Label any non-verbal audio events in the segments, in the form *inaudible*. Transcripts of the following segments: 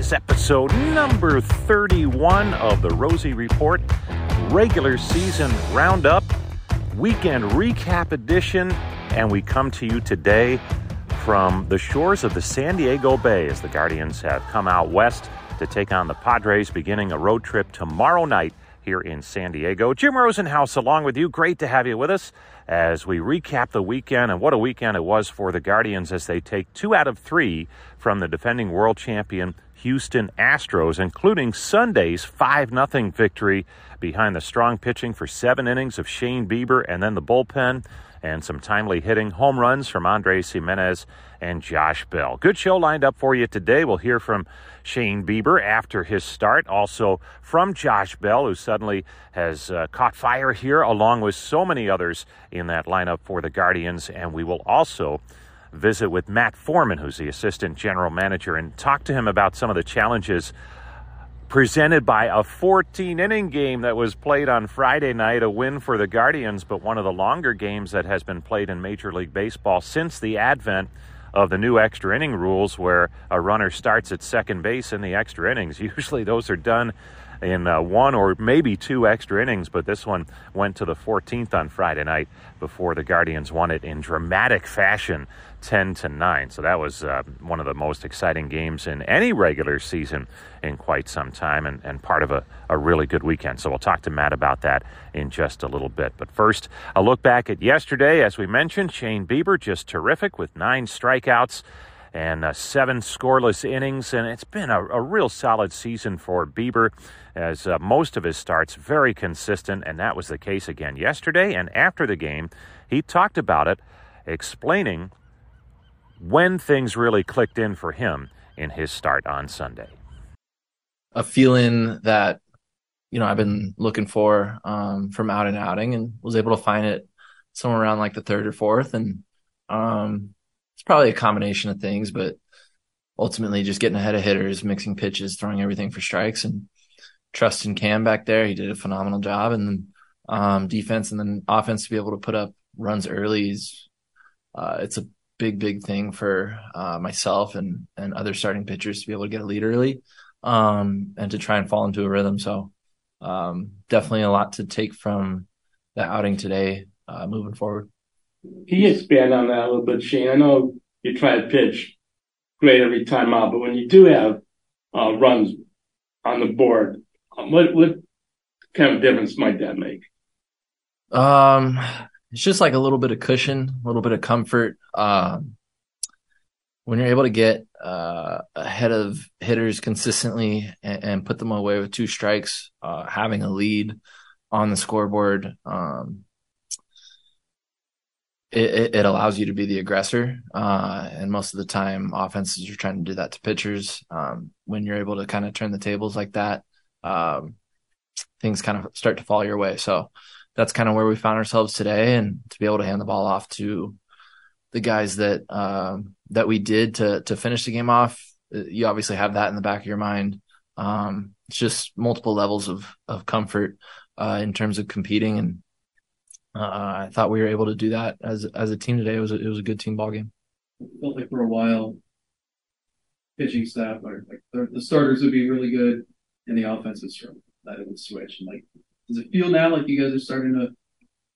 is episode number 31 of the Rosey Report regular season roundup, weekend recap edition, and we come to you today from the shores of the San Diego Bay as the Guardians have come out west to take on the Padres, beginning a road trip tomorrow night here in San Diego. Jim Rosenhaus along with you. Great to have you with us as we recap the weekend and what a weekend it was for the Guardians as they take two out of three from the defending world champion Houston Astros, including Sunday's 5 0 victory behind the strong pitching for seven innings of Shane Bieber and then the bullpen and some timely hitting home runs from Andres Gimenez and Josh Bell. Good show lined up for you today. We'll hear from Shane Bieber after his start, also from Josh Bell, who suddenly has uh, caught fire here, along with so many others in that lineup for the Guardians. And we will also visit with Matt Foreman, who's the assistant general manager, and talk to him about some of the challenges presented by a 14 inning game that was played on Friday night, a win for the Guardians, but one of the longer games that has been played in Major League Baseball since the advent of the new extra inning rules, where a runner starts at second base in the extra innings. *laughs* Usually those are done in uh, one or maybe two extra innings, but this one went to the 14th on Friday night before the Guardians won it in dramatic fashion 10 to 9. So that was uh, one of the most exciting games in any regular season in quite some time and, and part of a, a really good weekend. So we'll talk to Matt about that in just a little bit. But first, a look back at yesterday. As we mentioned, Shane Bieber just terrific with nine strikeouts and uh, seven scoreless innings. And it's been a, a real solid season for Bieber as uh, most of his starts very consistent. And that was the case again yesterday. And after the game, he talked about it, explaining when things really clicked in for him in his start on Sunday. A feeling that, you know, I've been looking for um, from out and outing and was able to find it somewhere around like the third or fourth. And um, it's probably a combination of things, but ultimately just getting ahead of hitters, mixing pitches, throwing everything for strikes and trusting Cam back there. He did a phenomenal job. And then um, defense and then offense to be able to put up runs early is, uh, it's a big, big thing for uh, myself and and other starting pitchers to be able to get a lead early, um, and to try and fall into a rhythm. So um, definitely a lot to take from the outing today, uh, moving forward. Can you expand on that a little bit, Shane? I know you try to pitch great every time out, but when you do have uh, runs on the board, um, what what kind of difference might that make? Um, it's just like a little bit of cushion, a little bit of comfort. Um, when you're able to get uh, ahead of hitters consistently and, and, put them away with two strikes, uh, having a lead on the scoreboard, um, it, it, allows you to be the aggressor. Uh, and most of the time, offenses are trying to do that to pitchers. Um, when you're able to kind of turn the tables like that, um, things kind of start to fall your way. So that's kind of where we found ourselves today, and to be able to hand the ball off to the guys that um, that we did to to finish the game off. Uh, you obviously have that in the back of your mind. Um, it's just multiple levels of of comfort uh, in terms of competing, and uh, I thought we were able to do that as as a team today. It was a, it was a good team ball game. felt like for a while, pitching staff or like the, starters would be really good, and the offense struggle. That it would switch, and like does it feel now like you guys are starting to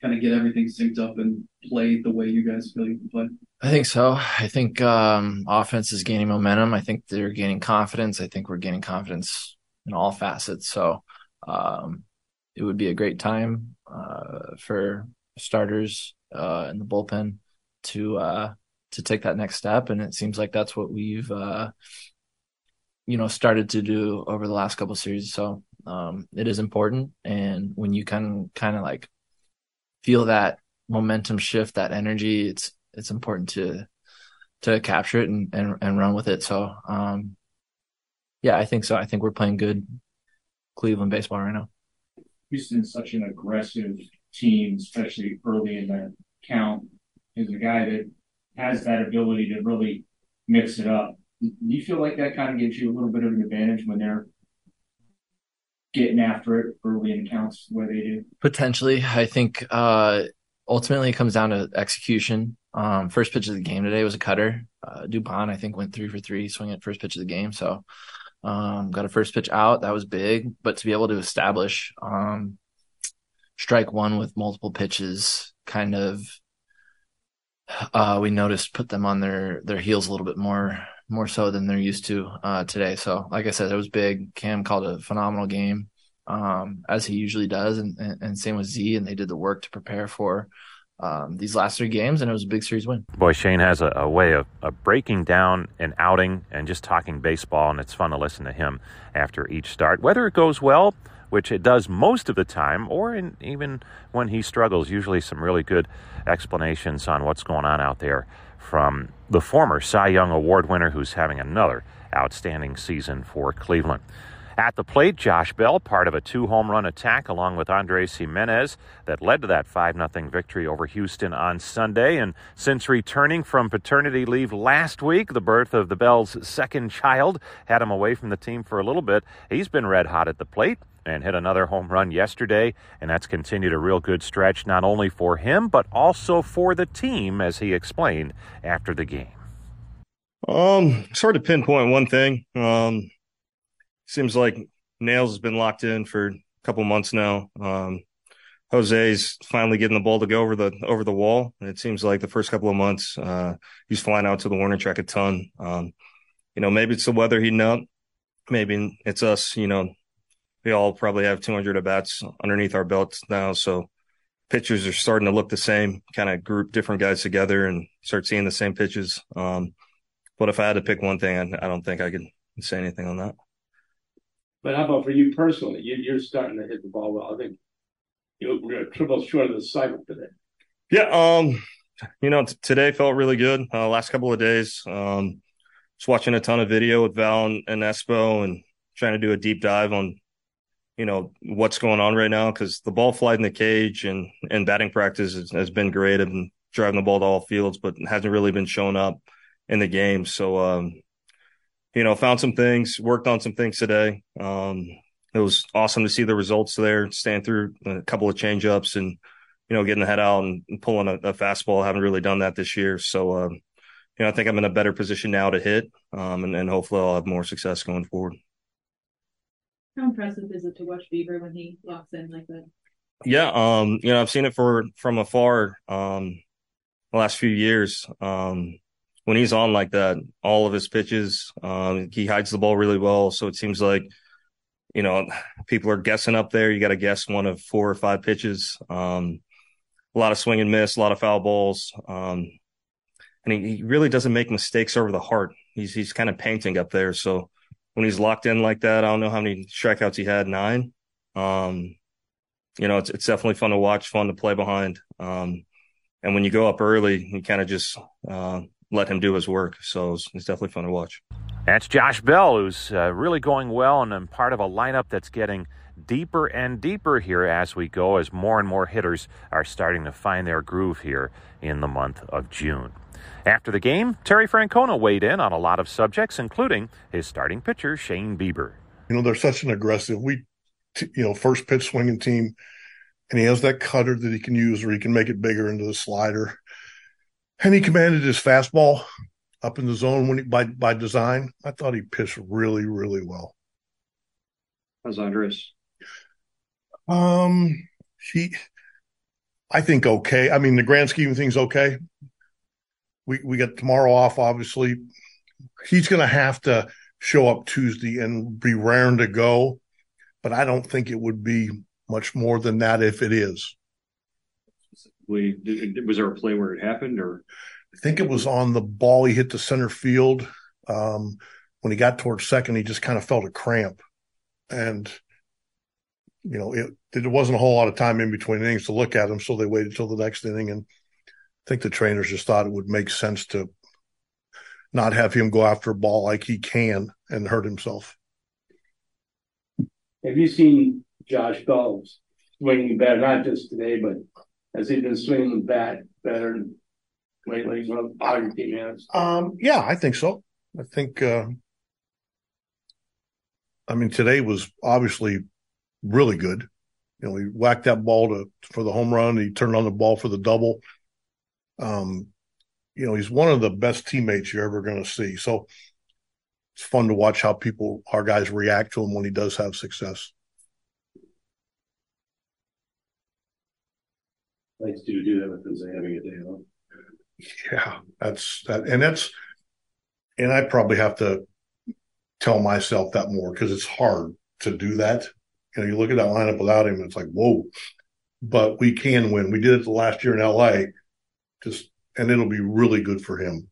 kind of get everything synced up and play the way you guys feel you can play? I think so. I think um, offense is gaining momentum. I think they're gaining confidence. I think we're gaining confidence in all facets. So um, it would be a great time uh, for starters uh, in the bullpen to uh, to take that next step, and it seems like that's what we've uh, you know started to do over the last couple series. So um, it is important. And when you can kind of like feel that momentum shift, that energy, it's, it's important to, to capture it and, and, and run with it. So, um, yeah, I think so. I think we're playing good Cleveland baseball right now. Houston's such an aggressive team, especially early in the count. Is a guy that has that ability to really mix it up. Do you feel like that kind of gives you a little bit of an advantage when they're getting after it early in accounts the way they do? Potentially. I think uh, ultimately it comes down to execution. Um, first pitch of the game today was a cutter. Uh, Dubon, I think, went three for three swinging at first pitch of the game. So Um, got a first pitch out. That was big, but to be able to establish, um, strike one with multiple pitches kind of, uh, we noticed put them on their, their heels a little bit more, more so than they're used to, uh, today. So like I said, it was big. Cam called a phenomenal game, um, as he usually does. And, and, and same with Z and they did the work to prepare for, um, these last three games, and it was a big series win. Boy, Shane has a, a way of, of, breaking down an outing and just talking baseball, and it's fun to listen to him after each start. Whether it goes well, which it does most of the time, or in, even when he struggles, usually some really good explanations on what's going on out there from the former Cy Young Award winner who's having another outstanding season for Cleveland. At the plate, Josh Bell, part of a two home run attack along with Andres Gimenez that led to that 5 0 victory over Houston on Sunday. And since returning from paternity leave last week, the birth of the Bells' second child had him away from the team for a little bit. He's been red hot at the plate and hit another home run yesterday. And that's continued a real good stretch, not only for him, but also for the team, as he explained after the game. Um, it's hard to pinpoint one thing. Um, seems like Nails has been locked in for a couple months now. Um, Jose's finally getting the ball to go over the over the wall. And it seems like the first couple of months, uh, he's flying out to the warning track a ton. Um, you know, maybe it's the weather heating up. Maybe it's us. You know, we all probably have 200 at bats underneath our belts now, so pitchers are starting to look the same. Kind of group different guys together and start seeing the same pitches. Um, but if I had to pick one thing, I, I don't think I could say anything on that. But how about for you personally? You, are starting to hit the ball well. I think you're a triple short of the cycle today. Yeah, um, you know, t- today felt really good. Uh, last couple of days, um, just watching a ton of video with Val and, and Espo and trying to do a deep dive on, you know, what's going on right now because the ball flight in the cage and and batting practice has, has been great. Been driving the ball to all fields, but hasn't really been showing up in the game. So, um, you know, found some things, worked on some things today. Um, it was awesome to see the results there, stand through a couple of change ups and, you know, getting the head out and, and pulling a, a, fastball. I haven't really done that this year. So, um, you know, I think I'm in a better position now to hit, um, and, and hopefully I'll have more success going forward. How impressive is it to watch Bieber when he locks in like that? Yeah, um, you know, I've seen it for from afar um, the last few years. Um, when he's on like that, all of his pitches, um, he hides the ball really well. So it seems like, you know, people are guessing up there. You got to guess one of four or five pitches. Um, a lot of swing and miss, a lot of foul balls. Um, and he, he, really doesn't make mistakes over the heart. He's, he's kind of painting up there. So when he's locked in like that, I don't know how many strikeouts he had, nine. Um, you know, it's, it's definitely fun to watch, fun to play behind. Um, and when you go up early, you kind of just, uh, let him do his work. So it's, it's definitely fun to watch. That's Josh Bell, who's uh, really going well and I'm part of a lineup that's getting deeper and deeper here as we go, as more and more hitters are starting to find their groove here in the month of June. After the game, Terry Francona weighed in on a lot of subjects, including his starting pitcher, Shane Bieber. You know, they're such an aggressive, we, you know, first pitch swinging team, and he has that cutter that he can use where he can make it bigger into the slider and he commanded his fastball up in the zone when he, by by design. I thought he pitched really, really well. How's Andres? Um, he, I think okay. I mean, the grand scheme of things, okay. We we got tomorrow off. Obviously, he's going to have to show up Tuesday and be raring to go. But I don't think it would be much more than that if it is was there a play where it happened or? I think it was on the ball he hit the center field. Um, when he got towards second, he just kind of felt a cramp. And, you know, it, there wasn't a whole lot of time in between innings to look at him. So they waited till the next inning. And think the trainers just thought it would make sense to not have him go after a ball like he can and hurt himself. Have you seen Josh Bell swinging better, not just today, but has he been swinging the bat better lately? What your team has? Um, yeah, I think so. I think. Uh, I mean, today was obviously really good. You know, he whacked that ball to for the home run. He turned on the ball for the double. Um, you know, he's one of the best teammates you're ever going to see. So, it's fun to watch how people, our guys, react to him when he does have success. Nice to do that with having a day off. Yeah, that's that, and that's, and I probably have to tell myself that more because it's hard to do that. You know, you look at that lineup without him, it's like, whoa. But we can win. We did it the last year in LA, just and it'll be really good for him.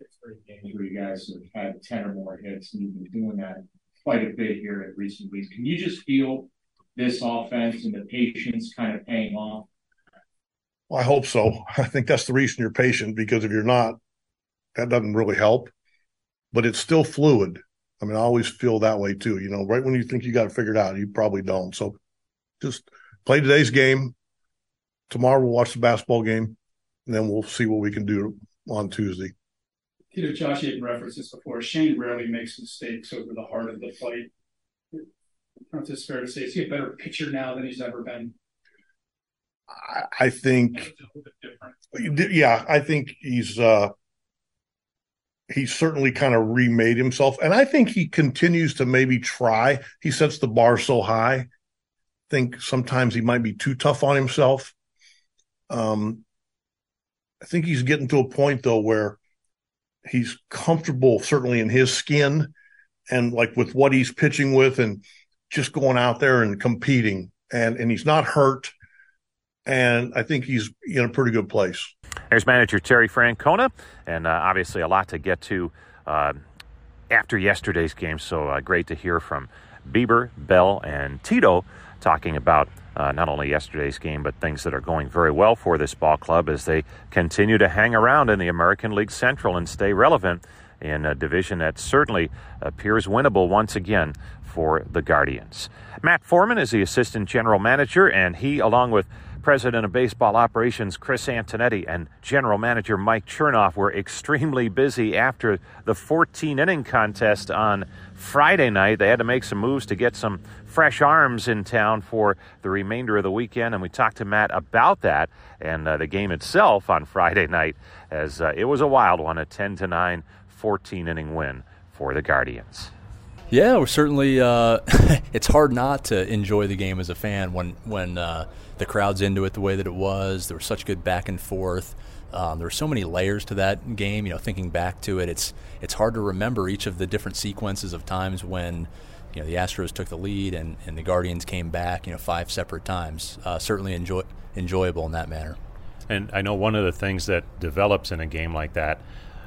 It's great games where you guys have had ten or more hits, and you've been doing that quite a bit here at recent weeks. Can you just feel this offense and the patience kind of paying off? Well, I hope so. *laughs* I think that's the reason you're patient because if you're not, that doesn't really help. But it's still fluid. I mean, I always feel that way too. You know, right when you think you got it figured out, you probably don't. So just play today's game. Tomorrow we'll watch the basketball game, and then we'll see what we can do on Tuesday. You know, Josh, had referenced this before. Shane rarely makes mistakes over the heart of the fight. I don't know fair to say, is he a better pitcher now than he's ever been? I, I think, yeah, I think he's uh he's certainly kind of remade himself, and I think he continues to maybe try. He sets the bar so high. I think sometimes he might be too tough on himself. Um, I think he's getting to a point though where he's comfortable, certainly in his skin, and like with what he's pitching with, and just going out there and competing, and and he's not hurt and I think he's in a pretty good place. There's manager Terry Francona, and uh, obviously a lot to get to uh, after yesterday's game. So uh, great to hear from Bieber, Bell, and Tito talking about uh, not only yesterday's game, but things that are going very well for this ball club as they continue to hang around in the American League Central and stay relevant in a division that certainly appears winnable once again for the Guardians. Matt Foreman is the assistant general manager, and he, along with President of Baseball Operations Chris Antonetti and General Manager Mike Chernoff were extremely busy after the 14 inning contest on Friday night. They had to make some moves to get some fresh arms in town for the remainder of the weekend, and we talked to Matt about that and uh, the game itself on Friday night, as uh, it was a wild one, a 10 to 9, 14 inning win for the Guardians. Yeah, we're certainly. Uh, *laughs* it's hard not to enjoy the game as a fan when when uh, the crowd's into it the way that it was. There was such good back and forth. Um, there were so many layers to that game. You know, thinking back to it, it's it's hard to remember each of the different sequences of times when you know the Astros took the lead and, and the Guardians came back. You know, five separate times. Uh, certainly enjoy, enjoyable in that manner. And I know one of the things that develops in a game like that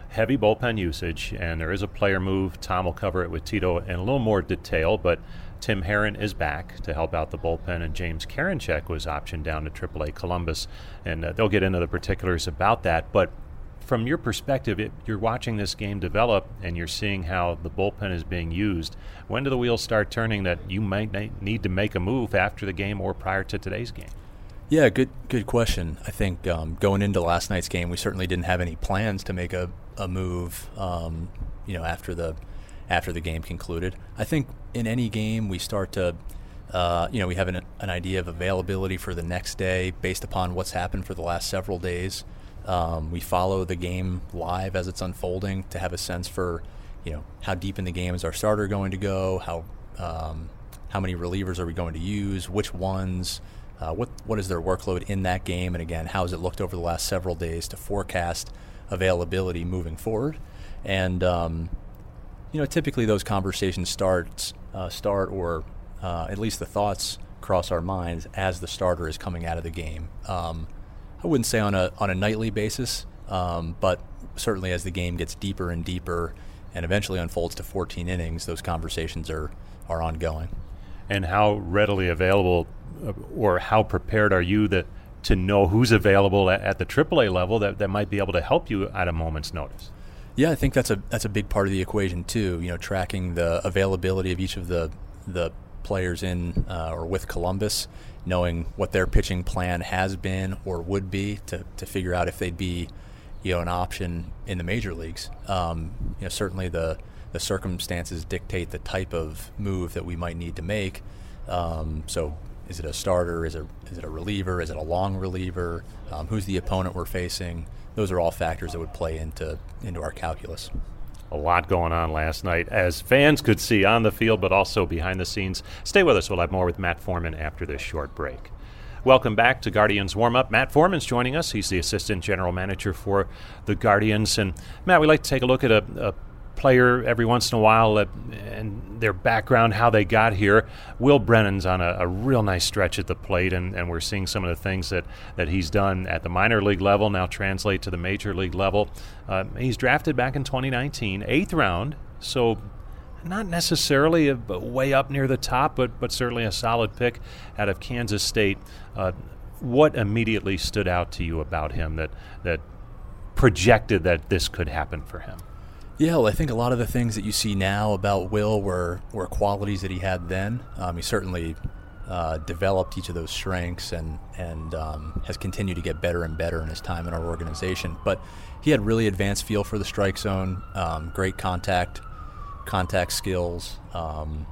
heavy bullpen usage, and there is a player move. Tom will cover it with Tito in a little more detail, but Tim Herrin is back to help out the bullpen, and James Karinchak was optioned down to AAA Columbus, and uh, they'll get into the particulars about that. But from your perspective, it, you're watching this game develop, and you're seeing how the bullpen is being used. When do the wheels start turning that you might need to make a move after the game or prior to today's game? Yeah, good good question. I think um, going into last night's game, we certainly didn't have any plans to make a, a move. Um, you know, after the after the game concluded, I think in any game we start to, uh, you know, we have an, an idea of availability for the next day based upon what's happened for the last several days. Um, we follow the game live as it's unfolding to have a sense for, you know, how deep in the game is our starter going to go, how um, how many relievers are we going to use, which ones. Uh, what what is their workload in that game, and again, how has it looked over the last several days to forecast availability moving forward? And um, you know, typically those conversations start uh, start or uh, at least the thoughts cross our minds as the starter is coming out of the game. Um, I wouldn't say on a on a nightly basis, um, but certainly as the game gets deeper and deeper, and eventually unfolds to 14 innings, those conversations are are ongoing. And how readily available or how prepared are you that to know who's available at, at the AAA level that, that might be able to help you at a moment's notice? Yeah, I think that's a that's a big part of the equation too. You know, tracking the availability of each of the the players in uh, or with Columbus, knowing what their pitching plan has been or would be to, to figure out if they'd be, you know, an option in the major leagues. Um, you know, certainly the the circumstances dictate the type of move that we might need to make. Um, so is it a starter? Is it is it a reliever? Is it a long reliever? Um, who's the opponent we're facing? Those are all factors that would play into into our calculus. A lot going on last night, as fans could see on the field, but also behind the scenes. Stay with us. We'll have more with Matt Foreman after this short break. Welcome back to Guardians Warm Up. Matt Foreman's joining us. He's the assistant general manager for the Guardians. And Matt, we'd like to take a look at a, a player every once in a while uh, and their background, how they got here. Will Brennan's on a, a, real nice stretch at the plate, and, and we're seeing some of the things that, that he's done at the minor league level now translate to the major league level. Uh, he's drafted back in 2019, eighth round, so not necessarily a, way up near the top, but, but certainly a solid pick out of Kansas State. Uh, what immediately stood out to you about him that, that projected that this could happen for him? Yeah, well, I think a lot of the things that you see now about Will were were qualities that he had then. Um, he certainly uh, developed each of those strengths and and um, has continued to get better and better in his time in our organization. But he had really advanced feel for the strike zone, um, great contact, contact skills. Um,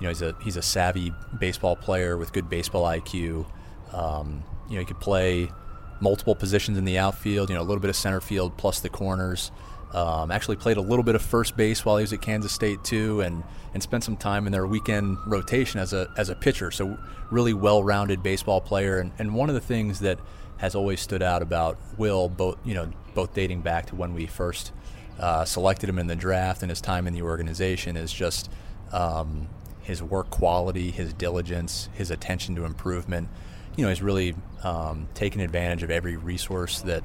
you know, he's a he's a savvy baseball player with good baseball IQ. Um, you know, he could play multiple positions in the outfield. You know, a little bit of center field plus the corners. Um, actually played a little bit of first base while he was at Kansas State too, and and spent some time in their weekend rotation as a as a pitcher. So really well-rounded baseball player, and, and one of the things that has always stood out about Will, both you know, both dating back to when we first uh, selected him in the draft and his time in the organization, is just um, his work quality, his diligence, his attention to improvement. You know, he's really um, taken advantage of every resource that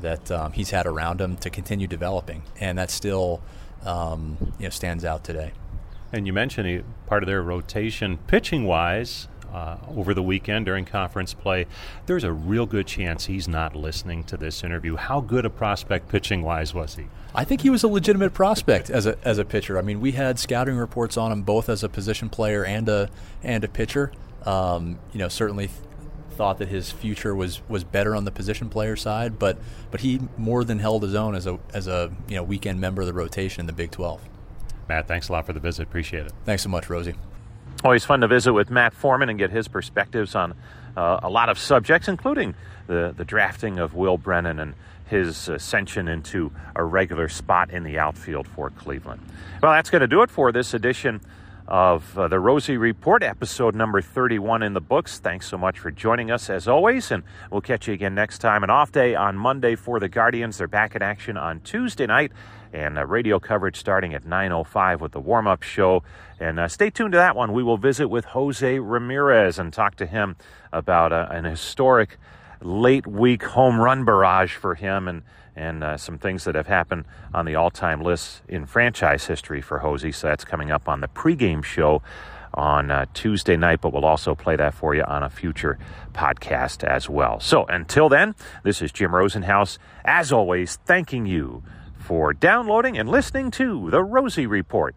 that um, he's had around him to continue developing, and that still um, you know stands out today. And you mentioned he, part of their rotation, pitching wise, uh, over the weekend during conference play. There's a real good chance he's not listening to this interview. How good a prospect pitching wise was he? I think he was a legitimate prospect as a as a pitcher. I mean, we had scouting reports on him both as a position player and a and a pitcher. Um, you know, certainly thought that his future was was better on the position player side, but but he more than held his own as a as a you know weekend member of the rotation in the Big 12. Matt, thanks a lot for the visit. Appreciate it. Thanks so much, Rosey. Always fun to visit with Matt Foreman and get his perspectives on uh, a lot of subjects, including the the drafting of Will Brennan and his ascension into a regular spot in the outfield for Cleveland. Well, that's going to do it for this edition of uh, the Rosey Report, episode number 31 in the books. Thanks so much for joining us as always, and we'll catch you again next time. An off day on Monday for the Guardians. They're back in action on Tuesday night, and uh, radio coverage starting at 9.05 with the warm up show. And uh, stay tuned to that one. We will visit with Jose Ramirez and talk to him about uh, an historic late week home run barrage for him and and uh, some things that have happened on the all-time list in franchise history for Jose. So that's coming up on the pregame show on uh, Tuesday night, but we'll also play that for you on a future podcast as well. So until then, this is Jim Rosenhaus, as always, thanking you for downloading and listening to the Rosey Report.